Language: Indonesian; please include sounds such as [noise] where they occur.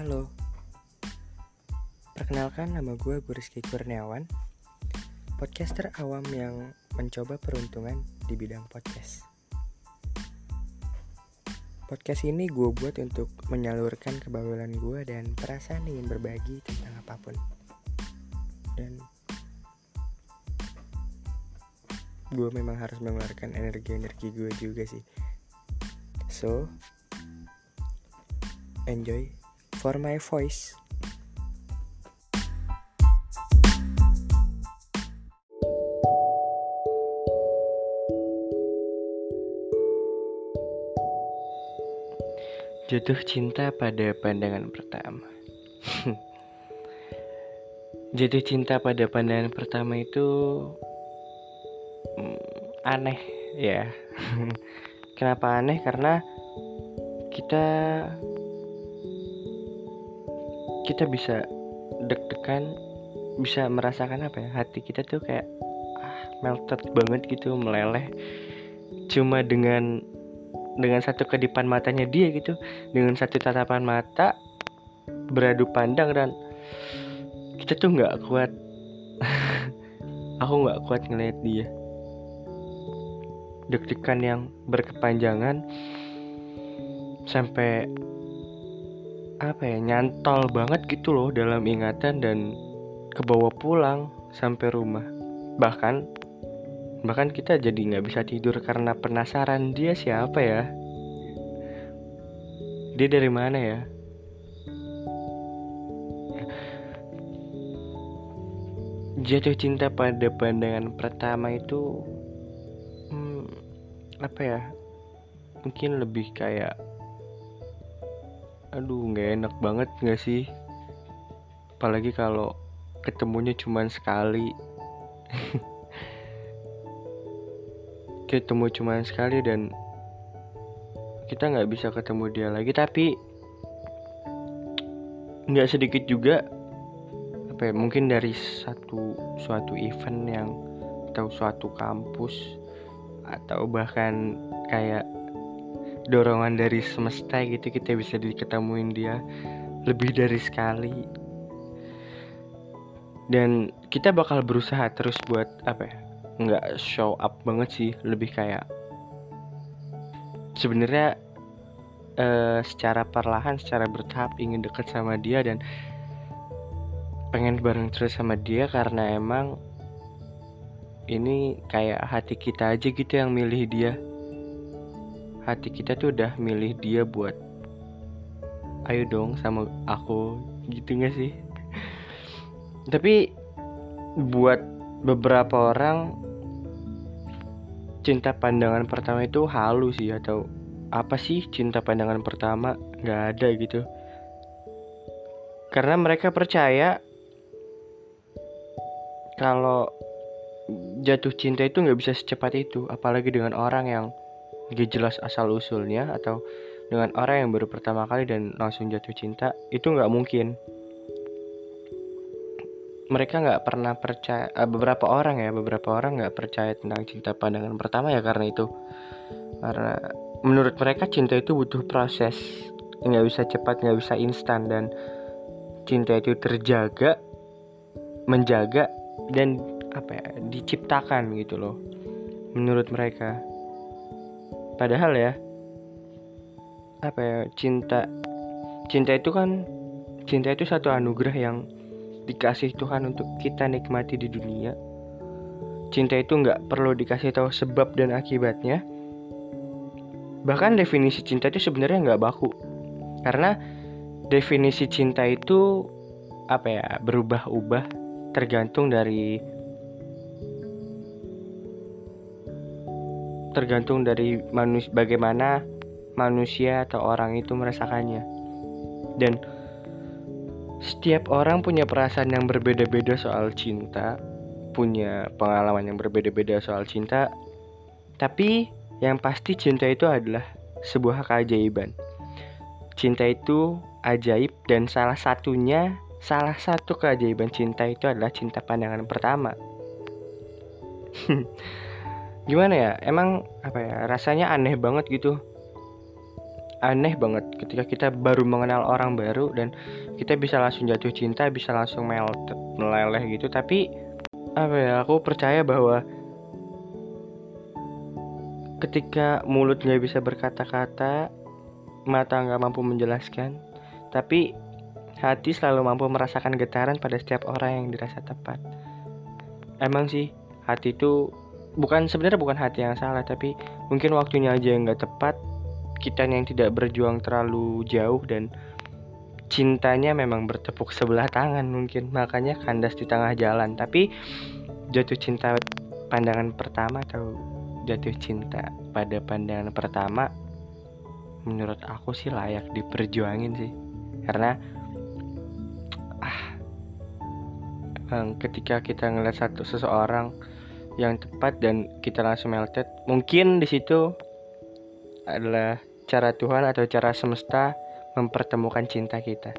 Halo. Perkenalkan nama gue Rizky Kurniawan Podcaster awam yang mencoba peruntungan di bidang podcast. Podcast ini gue buat untuk menyalurkan kebawulan gue dan perasaan ingin berbagi tentang apa pun. Dan gue memang harus mengeluarkan energi-energi gue juga sih. So, enjoy for my voice. Jatuh cinta pada pandangan pertama. [laughs] Jatuh cinta pada pandangan pertama itu hmm, aneh ya. [laughs] Kenapa aneh? Karena kita kita bisa deg-degan bisa merasakan apa ya hati kita tuh kayak ah, melted banget gitu meleleh. Cuma dengan dengan satu kedipan matanya dia gitu dengan satu tatapan mata beradu pandang dan kita tuh nggak kuat. [laughs] Aku nggak kuat ngeliat dia. Deg-degan yang berkepanjangan sampai apa ya nyantol banget gitu loh dalam ingatan dan kebawa pulang sampai rumah. Bahkan bahkan kita jadi nggak bisa tidur karena penasaran dia siapa ya. Dia dari mana ya? Jatuh cinta pada pandangan pertama itu hmm, apa ya mungkin lebih kayak aduh nggak enak banget nggak sih? Apalagi kalau ketemunya cuman sekali. [laughs] Ketemu cuman sekali dan kita nggak bisa ketemu dia lagi. Tapi nggak sedikit juga apa ya mungkin dari satu suatu event yang atau suatu kampus atau bahkan kayak dorongan dari semesta gitu kita bisa diketemuin dia lebih dari sekali. Dan kita bakal berusaha terus buat apa ya nggak show up banget sih lebih kayak sebenarnya uh, secara perlahan secara bertahap ingin deket sama dia dan pengen bareng terus sama dia karena emang ini kayak hati kita aja gitu yang milih dia hati kita tuh udah milih dia buat ayo dong sama aku gitu gak sih? Tapi buat beberapa orang cinta pandangan pertama itu halus sih atau apa sih cinta pandangan pertama? Nggak ada gitu. Karena mereka percaya kalau jatuh cinta itu nggak bisa secepat itu apalagi dengan orang yang gak jelas asal usulnya atau dengan orang yang baru pertama kali dan langsung jatuh cinta itu nggak mungkin. Mereka nggak pernah percaya uh, beberapa orang ya beberapa orang nggak percaya tentang cinta pandangan pertama ya karena itu. Karena menurut mereka cinta itu butuh proses nggak bisa cepat nggak bisa instan dan cinta itu terjaga menjaga dan apa ya diciptakan gitu loh menurut mereka padahal ya apa ya cinta cinta itu kan cinta itu satu anugerah yang dikasih Tuhan untuk kita nikmati di dunia. Cinta itu nggak perlu dikasih tahu sebab dan akibatnya. Bahkan definisi cinta itu sebenarnya nggak baku. Karena definisi cinta itu apa ya berubah-ubah tergantung dari tergantung dari manus bagaimana manusia atau orang itu merasakannya. Dan setiap orang punya perasaan yang berbeda-beda soal cinta punya pengalaman yang berbeda-beda soal cinta tapi yang pasti cinta itu adalah sebuah keajaiban. Cinta itu ajaib dan salah satunya salah satu keajaiban cinta itu adalah cinta pandangan pertama [laughs] gimana ya? Emang apa ya rasanya aneh banget gitu. Aneh banget ketika kita baru mengenal orang baru dan kita bisa langsung jatuh cinta bisa langsung melted meleleh gitu. Tapi apa ya aku percaya bahwa ketika mulut nggak bisa berkata-kata mata nggak mampu menjelaskan tapi hati selalu mampu merasakan getaran pada setiap orang yang dirasa tepat. Emang sih hati itu bukan sebenarnya bukan hati yang salah tapi mungkin waktunya aja yang nggak tepat. Kita yang tidak berjuang terlalu jauh dan cintanya memang bertepuk sebelah tangan mungkin. Makanya kandas di tengah jalan. Tapi jatuh cinta pandangan pertama atau jatuh cinta pada pandangan pertama menurut aku sih layak diperjuangin sih. Karena ah ketika kita ngeliat satu seseorang yang tepat dan kita langsung melted mungkin di situ adalah cara Tuhan atau cara semesta mempertemukan cinta kita.